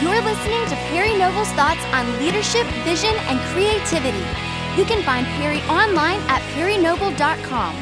You're listening to Perry Noble's thoughts on leadership, vision, and creativity. You can find Perry online at perrynoble.com.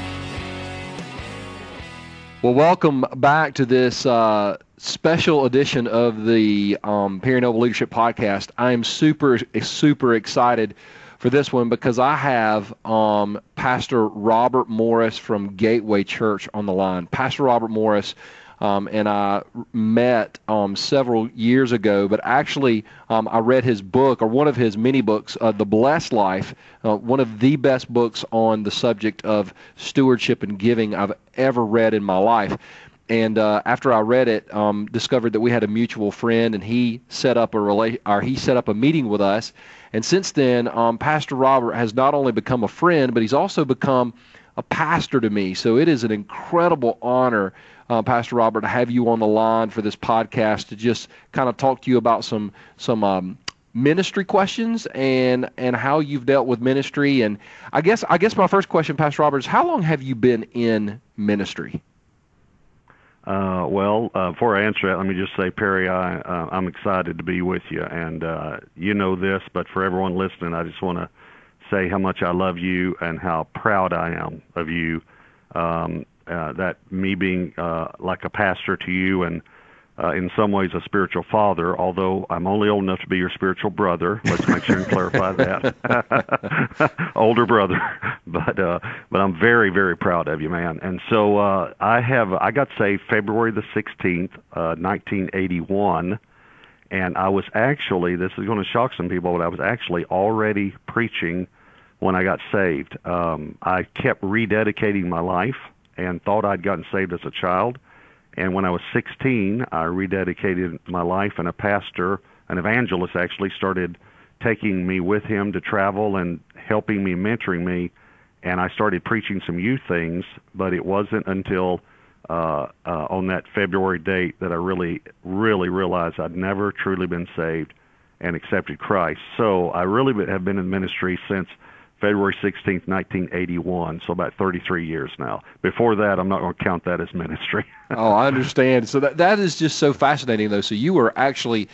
Well, welcome back to this uh, special edition of the um, Perry Noble Leadership Podcast. I am super, super excited for this one because I have um, Pastor Robert Morris from Gateway Church on the line. Pastor Robert Morris um, and I met um, several years ago. But actually, um, I read his book or one of his many books, uh, The Blessed Life, uh, one of the best books on the subject of stewardship and giving I've ever read in my life. And uh, after I read it, um, discovered that we had a mutual friend, and he set up a rela- or he set up a meeting with us. And since then, um, Pastor Robert has not only become a friend, but he's also become a pastor to me. So it is an incredible honor uh, Pastor Robert, to have you on the line for this podcast to just kind of talk to you about some some um, ministry questions and and how you've dealt with ministry. And I guess I guess my first question, Pastor Robert, is how long have you been in ministry? Uh, well, uh, before I answer that, let me just say, Perry, I, uh, I'm excited to be with you, and uh, you know this, but for everyone listening, I just want to say how much I love you and how proud I am of you. Um, uh, that me being uh, like a pastor to you and uh, in some ways a spiritual father, although I'm only old enough to be your spiritual brother. Let's make sure and clarify that. Older brother, but uh, but I'm very very proud of you, man. And so uh, I have I got saved February the 16th, uh, 1981, and I was actually this is going to shock some people, but I was actually already preaching when I got saved. Um, I kept rededicating my life and thought I'd gotten saved as a child. And when I was 16, I rededicated my life, and a pastor, an evangelist, actually started taking me with him to travel and helping me, mentoring me. And I started preaching some youth things, but it wasn't until uh, uh, on that February date that I really, really realized I'd never truly been saved and accepted Christ. So I really have been in ministry since February 16th, 1981, so about 33 years now. Before that, I'm not going to count that as ministry. oh, I understand. So that that is just so fascinating, though. So you were actually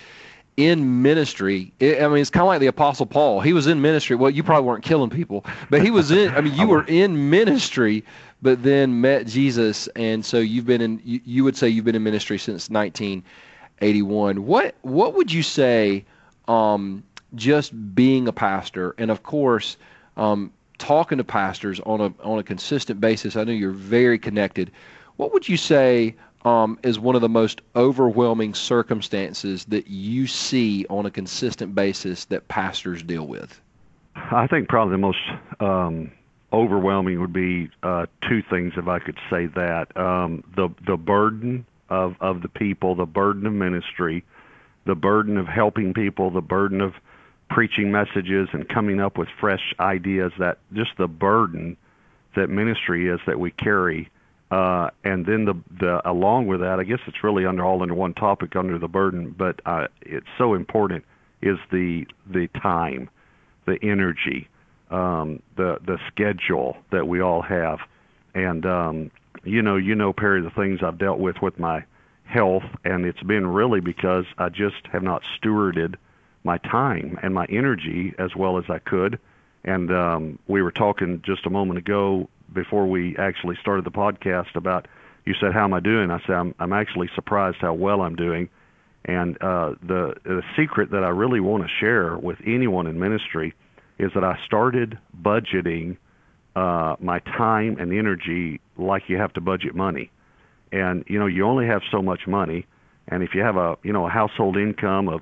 in ministry. I mean, it's kind of like the Apostle Paul. He was in ministry. Well, you probably weren't killing people, but he was in. I mean, you were in ministry, but then met Jesus, and so you've been in. You, you would say you've been in ministry since 1981. What What would you say? Um, just being a pastor, and of course um, talking to pastors on a on a consistent basis. I know you're very connected. What would you say um, is one of the most overwhelming circumstances that you see on a consistent basis that pastors deal with? I think probably the most um, overwhelming would be uh, two things, if I could say that: um, the the burden of of the people, the burden of ministry, the burden of helping people, the burden of preaching messages and coming up with fresh ideas that just the burden that ministry is that we carry. Uh, and then the the along with that I guess it's really under all under one topic under the burden but uh, it's so important is the the time the energy um, the the schedule that we all have. And um, you know you know Perry the things I've dealt with with my health and it's been really because I just have not stewarded my time and my energy as well as I could. And um, we were talking just a moment ago before we actually started the podcast about. You said, "How am I doing?" I said, "I'm, I'm actually surprised how well I'm doing." And uh, the the secret that I really want to share with anyone in ministry is that I started budgeting uh, my time and energy like you have to budget money. And you know, you only have so much money, and if you have a you know a household income of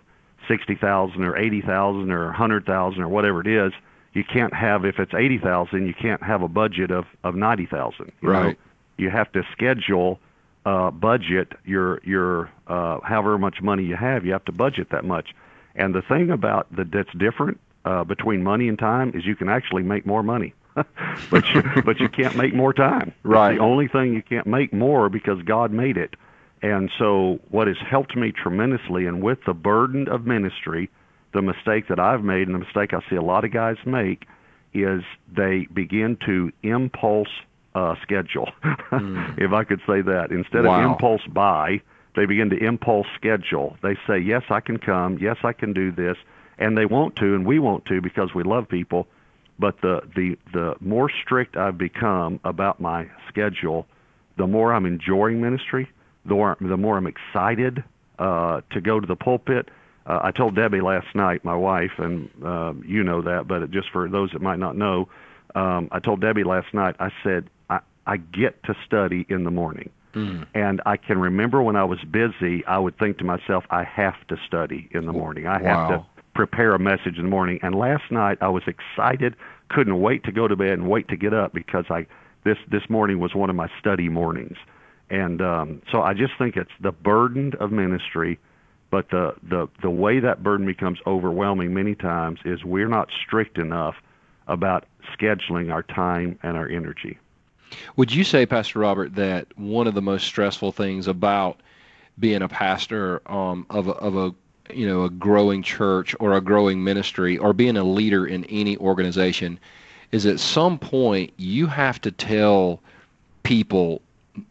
sixty thousand or eighty thousand or a hundred thousand or whatever it is, you can't have if it's eighty thousand, you can't have a budget of of ninety thousand. Right. Know? You have to schedule, uh, budget your your uh, however much money you have. You have to budget that much. And the thing about that that's different uh, between money and time is you can actually make more money. but you, but you can't make more time. Right. It's the only thing you can't make more because God made it. And so, what has helped me tremendously, and with the burden of ministry, the mistake that I've made, and the mistake I see a lot of guys make, is they begin to impulse uh, schedule, mm. if I could say that. Instead wow. of impulse buy, they begin to impulse schedule. They say, yes, I can come. Yes, I can do this. And they want to, and we want to because we love people. But the, the, the more strict I've become about my schedule, the more I'm enjoying ministry, the more, the more I'm excited uh, to go to the pulpit. Uh, I told Debbie last night, my wife, and uh, you know that, but just for those that might not know, um, I told Debbie last night, I said, I, I get to study in the morning. Mm. And I can remember when I was busy, I would think to myself, I have to study in the morning. I wow. have to prepare a message in the morning. And last night I was excited, couldn't wait to go to bed and wait to get up because I this this morning was one of my study mornings. And um, so I just think it's the burden of ministry, but the, the the way that burden becomes overwhelming many times is we're not strict enough about scheduling our time and our energy. Would you say, Pastor Robert, that one of the most stressful things about being a pastor um, of a, of a you know a growing church or a growing ministry or being a leader in any organization is at some point you have to tell people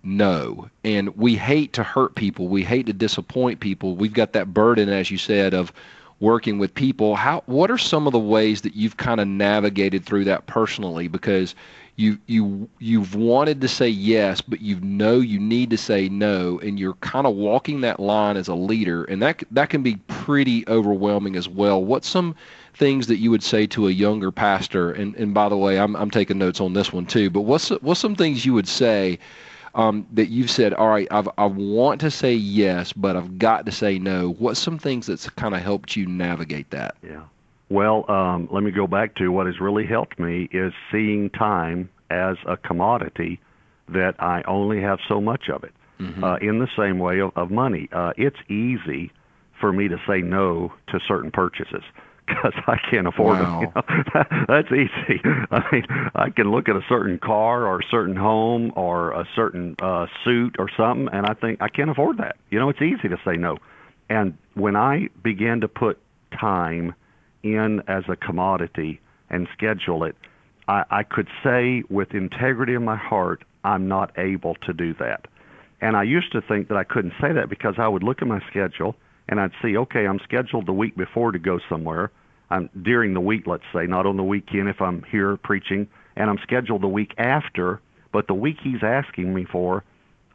no and we hate to hurt people we hate to disappoint people we've got that burden as you said of working with people how what are some of the ways that you've kind of navigated through that personally because you you you've wanted to say yes, but you know you need to say no, and you're kind of walking that line as a leader, and that that can be pretty overwhelming as well. What's some things that you would say to a younger pastor? And and by the way, I'm I'm taking notes on this one too. But what's what's some things you would say? Um, that you've said, all right, I've, I want to say yes, but I've got to say no. What's some things that's kind of helped you navigate that? Yeah. Well, um, let me go back to what has really helped me is seeing time as a commodity that I only have so much of it. Mm-hmm. Uh, in the same way of, of money, uh, it's easy for me to say no to certain purchases because I can't afford wow. them. You know? That's easy. I mean, I can look at a certain car or a certain home or a certain uh, suit or something, and I think I can't afford that. You know, it's easy to say no. And when I began to put time in as a commodity and schedule it, I, I could say with integrity in my heart, I'm not able to do that. And I used to think that I couldn't say that because I would look at my schedule and I'd see, okay, I'm scheduled the week before to go somewhere. I'm during the week, let's say, not on the weekend if I'm here preaching, and I'm scheduled the week after. But the week he's asking me for,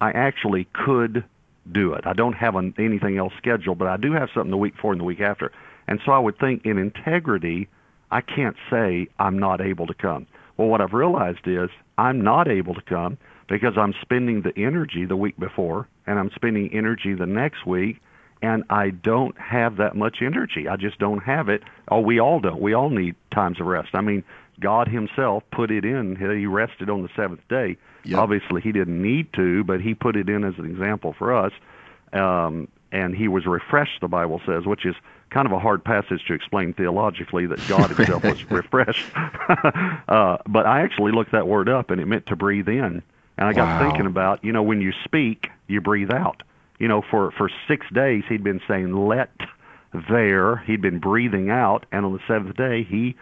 I actually could do it. I don't have an, anything else scheduled, but I do have something the week before and the week after. And so I would think in integrity, I can't say I'm not able to come. Well, what I've realized is I'm not able to come because I'm spending the energy the week before and I'm spending energy the next week and I don't have that much energy. I just don't have it. Oh, we all don't. We all need times of rest. I mean, God himself put it in. He rested on the seventh day. Yep. Obviously, he didn't need to, but he put it in as an example for us. Um, and he was refreshed, the Bible says, which is kind of a hard passage to explain theologically that God himself was refreshed. uh, but I actually looked that word up, and it meant to breathe in. And I got wow. thinking about, you know, when you speak, you breathe out. You know, for for six days he'd been saying, "Let there." He'd been breathing out, and on the seventh day he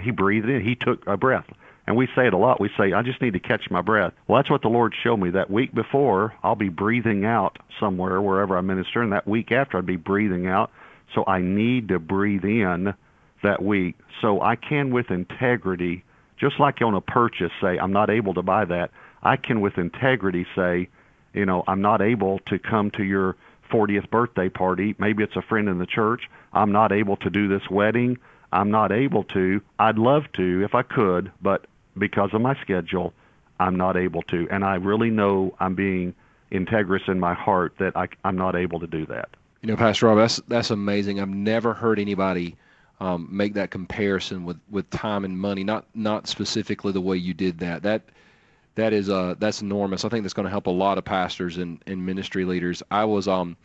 he breathed in. He took a breath. And we say it a lot. We say, I just need to catch my breath. Well, that's what the Lord showed me. That week before, I'll be breathing out somewhere, wherever I minister. And that week after, I'd be breathing out. So I need to breathe in that week. So I can, with integrity, just like on a purchase, say, I'm not able to buy that. I can, with integrity, say, you know, I'm not able to come to your 40th birthday party. Maybe it's a friend in the church. I'm not able to do this wedding. I'm not able to. I'd love to if I could, but because of my schedule, I'm not able to. And I really know I'm being integrous in my heart that I, I'm not able to do that. You know, Pastor Rob, that's that's amazing. I've never heard anybody um, make that comparison with, with time and money. Not not specifically the way you did that. That that is uh that's enormous. I think that's going to help a lot of pastors and, and ministry leaders. I was um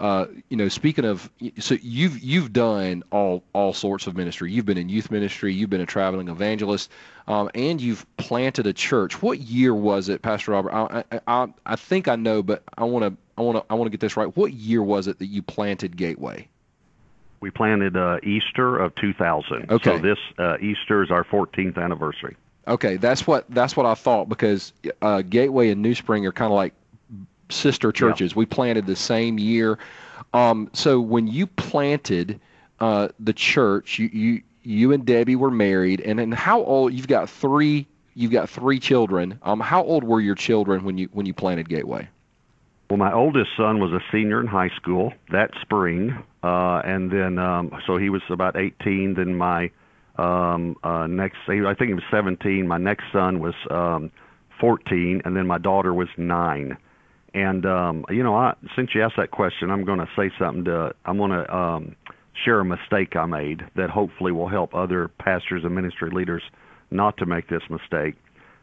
uh, you know, speaking of, so you've you've done all all sorts of ministry. You've been in youth ministry. You've been a traveling evangelist, um, and you've planted a church. What year was it, Pastor Robert? I I, I, I think I know, but I want to I want to I want to get this right. What year was it that you planted Gateway? We planted uh, Easter of 2000. Okay. So this uh, Easter is our 14th anniversary. Okay, that's what that's what I thought because uh, Gateway and New Spring are kind of like sister churches. We planted the same year. Um, so when you planted uh, the church, you, you you and Debbie were married, and and how old? You've got three. You've got three children. Um, how old were your children when you when you planted Gateway? Well, my oldest son was a senior in high school that spring, uh, and then um, so he was about 18. Then my um, uh, next, I think he was 17. My next son was um, 14, and then my daughter was nine. And um, you know, I, since you asked that question, I'm going to say something to. I'm going to um, share a mistake I made that hopefully will help other pastors and ministry leaders not to make this mistake.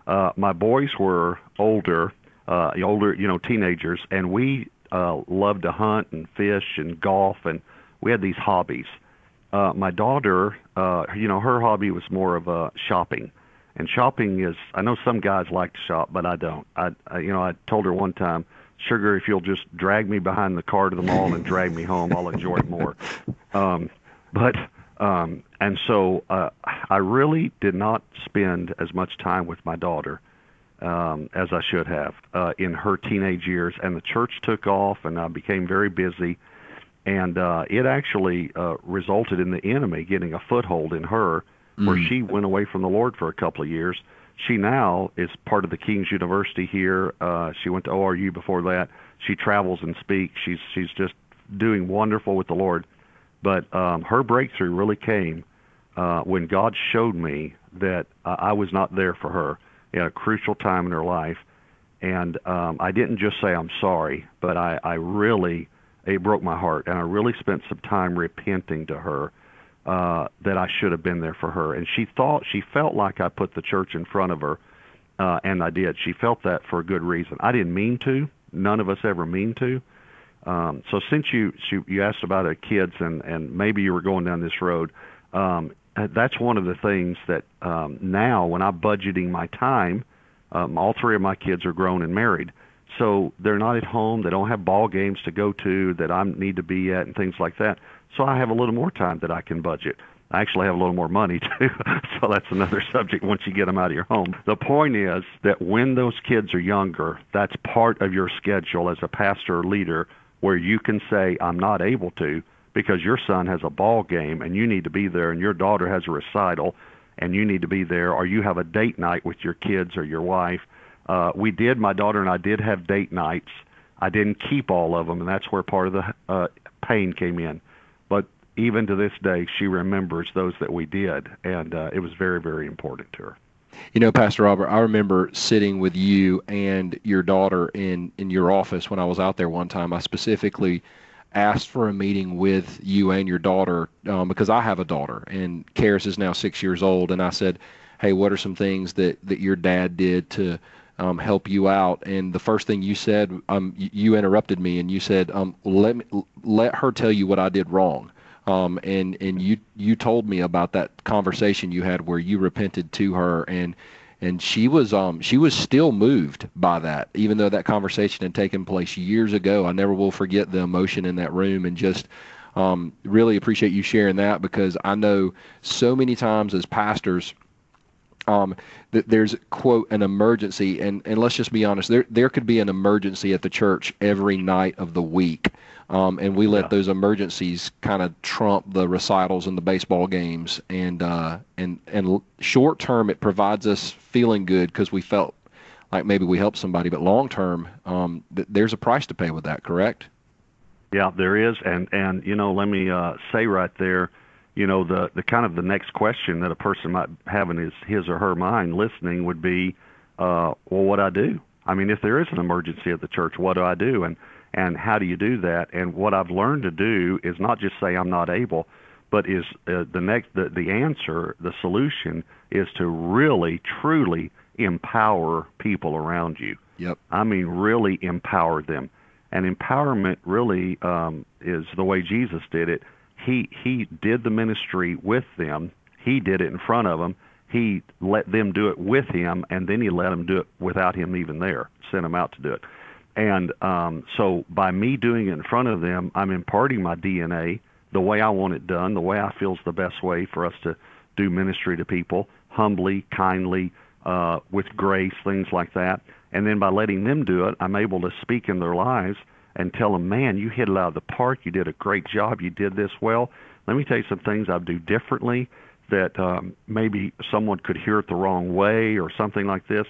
Uh, my boys were older uh, older, you know, teenagers, and we uh, loved to hunt and fish and golf, and we had these hobbies. Uh, my daughter, uh, you know, her hobby was more of uh, shopping, and shopping is. I know some guys like to shop, but I don't. I, I, you know, I told her one time, "Sugar, if you'll just drag me behind the car to the mall and drag me home, I'll enjoy it more." Um, but um, and so uh, I really did not spend as much time with my daughter um, as I should have uh, in her teenage years. And the church took off, and I became very busy. And uh, it actually uh, resulted in the enemy getting a foothold in her, where mm. she went away from the Lord for a couple of years. She now is part of the King's University here. Uh, she went to ORU before that. She travels and speaks. She's she's just doing wonderful with the Lord. But um, her breakthrough really came uh, when God showed me that uh, I was not there for her at a crucial time in her life. And um, I didn't just say I'm sorry, but I, I really it broke my heart, and I really spent some time repenting to her uh, that I should have been there for her. And she thought she felt like I put the church in front of her, uh, and I did. She felt that for a good reason. I didn't mean to. None of us ever mean to. Um, so since you, you asked about the kids and and maybe you were going down this road, um, uh, that's one of the things that um, now when I'm budgeting my time, um, all three of my kids are grown and married, so they're not at home. They don't have ball games to go to that I need to be at and things like that. So I have a little more time that I can budget. I actually have a little more money too, so that's another subject once you get them out of your home. The point is that when those kids are younger, that's part of your schedule as a pastor or leader where you can say, I'm not able to, because your son has a ball game and you need to be there and your daughter has a recital and you need to be there or you have a date night with your kids or your wife uh we did my daughter and I did have date nights. I didn't keep all of them and that's where part of the uh pain came in. But even to this day she remembers those that we did and uh it was very very important to her. You know, Pastor Robert, I remember sitting with you and your daughter in in your office when I was out there one time. I specifically asked for a meeting with you and your daughter um, because I have a daughter and Karis is now six years old, and I said, "Hey, what are some things that that your dad did to um, help you out?" And the first thing you said, um, you interrupted me and you said, um, "Let me let her tell you what I did wrong." Um, and and you you told me about that conversation you had where you repented to her and and she was um she was still moved by that even though that conversation had taken place years ago i never will forget the emotion in that room and just um really appreciate you sharing that because i know so many times as pastors um, that there's quote an emergency and, and let's just be honest there there could be an emergency at the church every night of the week um, and we let yeah. those emergencies kind of trump the recitals and the baseball games. And uh, and and short term, it provides us feeling good because we felt like maybe we helped somebody. But long term, um, th- there's a price to pay with that. Correct? Yeah, there is. And and you know, let me uh, say right there. You know, the the kind of the next question that a person might have in his his or her mind listening would be, uh, well, what do I do? I mean, if there is an emergency at the church, what do I do? And and how do you do that? And what I've learned to do is not just say I'm not able, but is uh, the next the, the answer, the solution is to really truly empower people around you. Yep. I mean really empower them. And empowerment really um, is the way Jesus did it. He he did the ministry with them. He did it in front of them. He let them do it with him, and then he let them do it without him even there. Sent them out to do it. And um, so by me doing it in front of them, I'm imparting my DNA, the way I want it done, the way I feel is the best way for us to do ministry to people, humbly, kindly, uh, with grace, things like that. And then by letting them do it, I'm able to speak in their lives and tell them, man, you hit it out of the park. You did a great job. You did this well. Let me tell you some things I'd do differently that um, maybe someone could hear it the wrong way or something like this.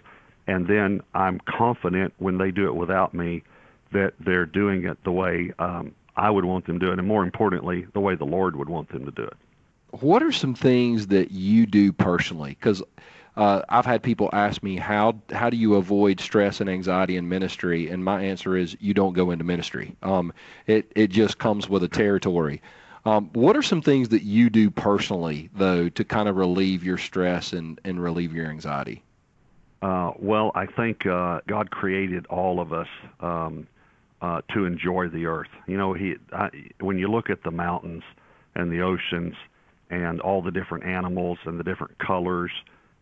And then I'm confident when they do it without me that they're doing it the way um, I would want them to do it, and more importantly, the way the Lord would want them to do it. What are some things that you do personally? Because uh, I've had people ask me how how do you avoid stress and anxiety in ministry, and my answer is you don't go into ministry. Um, it it just comes with a territory. Um, what are some things that you do personally though to kind of relieve your stress and and relieve your anxiety? Uh, well, I think uh, God created all of us um, uh, to enjoy the earth. You know, he I, when you look at the mountains and the oceans and all the different animals and the different colors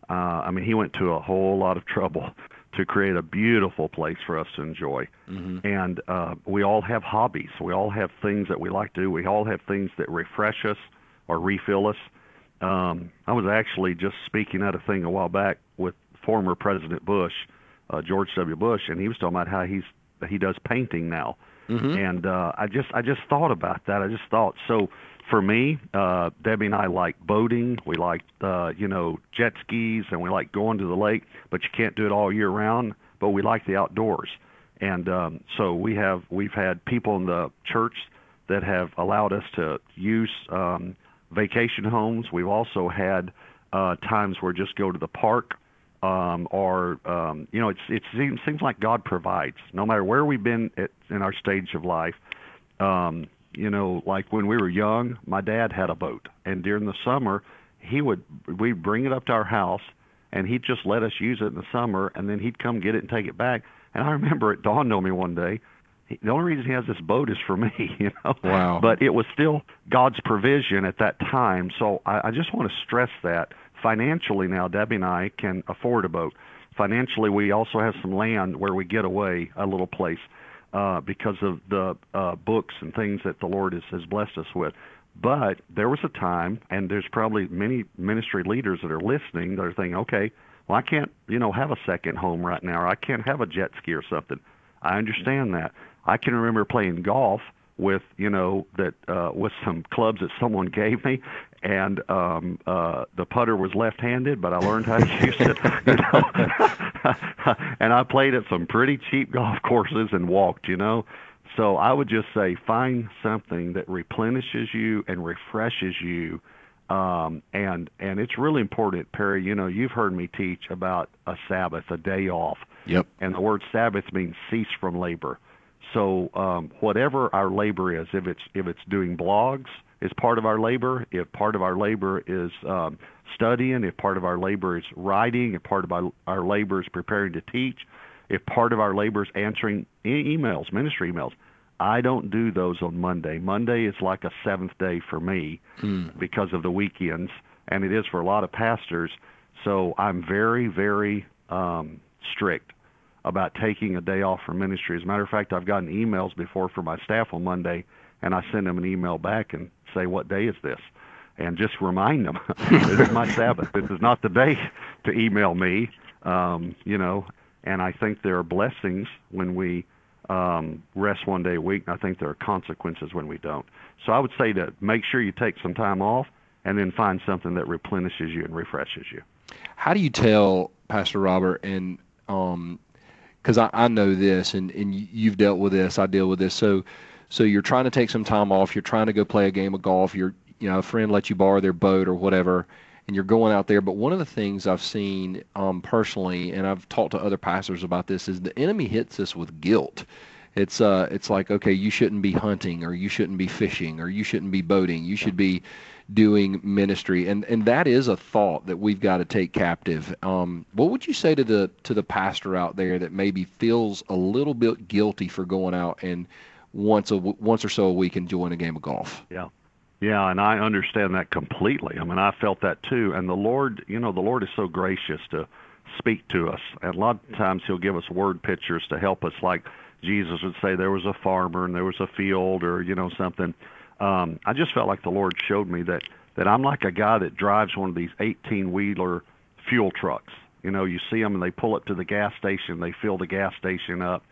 uh, I mean, he went to a whole lot of trouble to create a beautiful place for us to enjoy. Mm-hmm. And uh, we all have hobbies. We all have things that we like to do. We all have things that refresh us or refill us. Um, I was actually just speaking at a thing a while back with former President Bush, uh, George W. Bush, and he was talking about how he's he does painting now. Mm-hmm. And uh, I just I just thought about that. I just thought so for me, uh, Debbie and I like boating. We like, uh, you know, jet skis, and we like going to the lake. But you can't do it all year round. But we like the outdoors, and um, so we have we've had people in the church that have allowed us to use um, vacation homes. We've also had uh, times where just go to the park, um, or um, you know, it's it seems seems like God provides no matter where we've been at, in our stage of life. Um, you know, like when we were young, my dad had a boat, and during the summer, he would we'd bring it up to our house, and he'd just let us use it in the summer, and then he'd come get it and take it back. And I remember it dawned on me one day, the only reason he has this boat is for me, you know. Wow. But it was still God's provision at that time. So I, I just want to stress that financially now, Debbie and I can afford a boat. Financially, we also have some land where we get away a little place uh, because of the uh, books and things that the Lord has, has blessed us with. But there was a time, and there's probably many ministry leaders that are listening that are thinking, okay, well, I can't, you know, have a second home right now, or I can't have a jet ski or something. I understand that. I can remember playing golf with you know that uh with some clubs that someone gave me and um uh the putter was left handed but I learned how to use it you know. And I played at some pretty cheap golf courses and walked you know. So I would just say find something that replenishes you and refreshes you um and and it's really important Perry you know you've heard me teach about a sabbath a day off. Yep. And the word sabbath means cease from labor. So um, whatever our labor is, if it's if it's doing blogs, is part of our labor. If part of our labor is um, studying, if part of our labor is writing, if part of our, our labor is preparing to teach, if part of our labor is answering e- emails, ministry emails, I don't do those on Monday. Monday is like a seventh day for me hmm. because of the weekends, and it is for a lot of pastors. So I'm very, very um, strict about taking a day off from ministry. As a matter of fact, I've gotten emails before from my staff on Monday, and I send them an email back and say, "What day is this?" and just remind them this is my Sabbath. This is not the day to email me. Um, you know, and I think there are blessings when we um, rest one day a week. And I think there are consequences when we don't. So I would say to make sure you take some time off and then find something that replenishes you and refreshes you. How do you tell Pastor Robert and um, because I, I know this and, and you've dealt with this, I deal with this. So so you're trying to take some time off, you're trying to go play a game of golf, you're you know, a friend lets you borrow their boat or whatever, and you're going out there. But one of the things I've seen um, personally, and I've talked to other pastors about this, is the enemy hits us with guilt. It's uh, it's like okay, you shouldn't be hunting, or you shouldn't be fishing, or you shouldn't be boating. You should be doing ministry, and and that is a thought that we've got to take captive. Um, what would you say to the to the pastor out there that maybe feels a little bit guilty for going out and once a once or so a week enjoying a game of golf? Yeah. Yeah, and I understand that completely. I mean, I felt that too. And the Lord, you know, the Lord is so gracious to speak to us. And a lot of times He'll give us word pictures to help us, like Jesus would say there was a farmer and there was a field or, you know, something um, I just felt like the Lord showed me that that I'm like a guy that drives one of these 18 wheeler fuel trucks. You know, you see them and they pull up to the gas station, they fill the gas station up,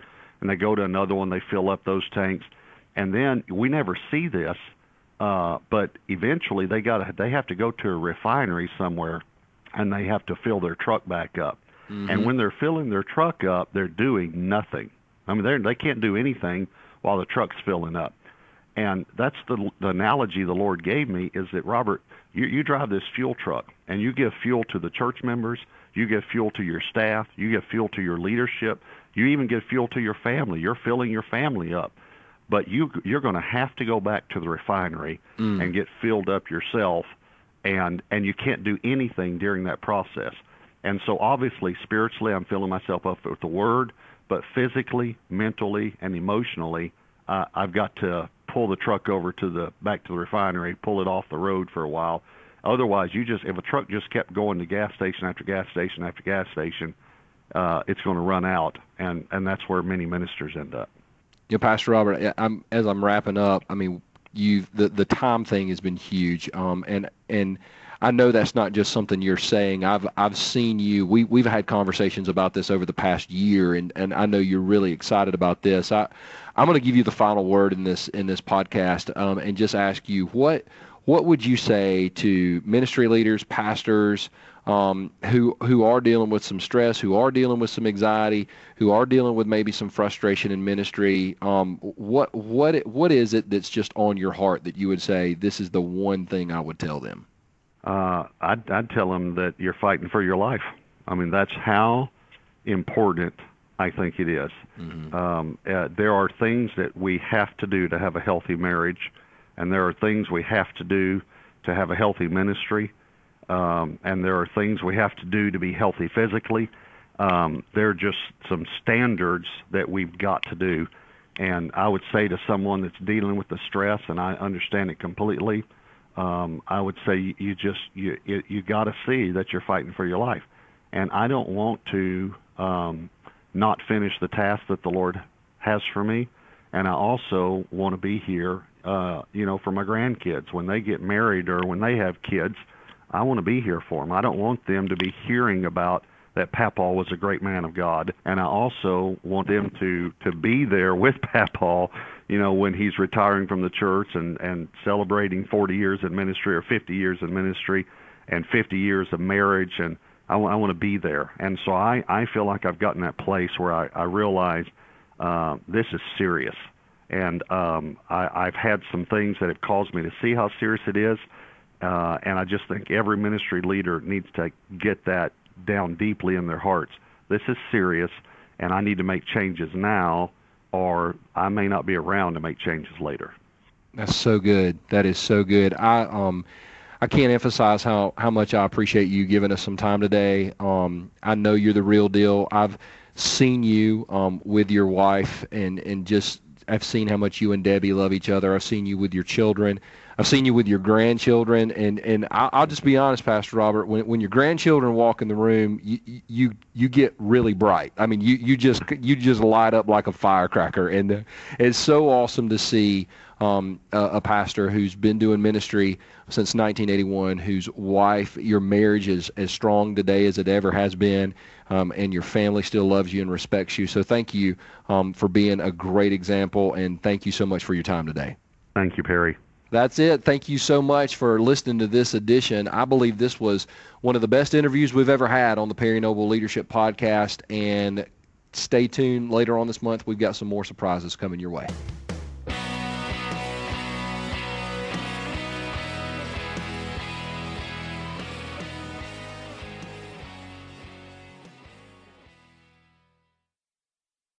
and they go to another one, they fill up those tanks, and then we never see this, uh, but eventually they got they have to go to a refinery somewhere, and they have to fill their truck back up. Mm-hmm. And when they're filling their truck up, they're doing nothing. I mean, they they can't do anything while the truck's filling up. And that's the, the analogy the Lord gave me is that Robert, you, you drive this fuel truck and you give fuel to the church members, you give fuel to your staff, you give fuel to your leadership, you even give fuel to your family. You're filling your family up. But you you're going to have to go back to the refinery mm. and get filled up yourself and and you can't do anything during that process. And so obviously spiritually I'm filling myself up with the word, but physically, mentally, and emotionally, uh, I've got to pull the truck over to the back to the refinery, pull it off the road for a while. Otherwise, you just if a truck just kept going to gas station after gas station after gas station, uh, it's going to run out, and and that's where many ministers end up. Yeah, Pastor Robert, I'm as I'm wrapping up. I mean, you the the time thing has been huge, um, and and I know that's not just something you're saying. I've I've seen you. We we've had conversations about this over the past year, and, and I know you're really excited about this. I I'm going to give you the final word in this in this podcast, um, and just ask you what what would you say to ministry leaders, pastors, um, who who are dealing with some stress, who are dealing with some anxiety, who are dealing with maybe some frustration in ministry? Um, what what what is it that's just on your heart that you would say this is the one thing I would tell them? uh, I'd, I'd tell them that you're fighting for your life. I mean, that's how important I think it is. Mm-hmm. Um, uh, there are things that we have to do to have a healthy marriage, and there are things we have to do to have a healthy ministry, um, and there are things we have to do to be healthy physically. Um, there are just some standards that we've got to do. And I would say to someone that's dealing with the stress, and I understand it completely, um, I would say you just you you, you got to see that you're fighting for your life, and I don't want to um, not finish the task that the Lord has for me, and I also want to be here, uh, you know, for my grandkids when they get married or when they have kids. I want to be here for them. I don't want them to be hearing about that Papa was a great man of God, and I also want them to to be there with Papa you know, when he's retiring from the church and and celebrating 40 years in ministry or 50 years in ministry and 50 years of marriage and I, I want to be there. And so I I feel like I've gotten that place where I I realize uh, this is serious. And um, I, I've had some things that have caused me to see how serious it is. Uh, and I just think every ministry leader needs to get that down deeply in their hearts. This is serious, and I need to make changes now or I may not be around to make changes later. That's so good. That is so good. I um I can't emphasize how how much I appreciate you giving us some time today. Um I know you're the real deal. I've seen you um with your wife and and just I've seen how much you and Debbie love each other. I've seen you with your children. I've seen you with your grandchildren, and and I'll, just be honest, Pastor Robert. When when your grandchildren walk in the room, you you you get really bright. I mean, you you just you just light up like a firecracker, and uh, it's so awesome to see um, a, a pastor who's been doing ministry since 1981, whose wife, your marriage is as strong today as it ever has been, um, and your family still loves you and respects you. So thank you um, for being a great example, and thank you so much for your time today. Thank you, Perry. That's it. Thank you so much for listening to this edition. I believe this was one of the best interviews we've ever had on the Perry Noble Leadership Podcast. And stay tuned later on this month. We've got some more surprises coming your way.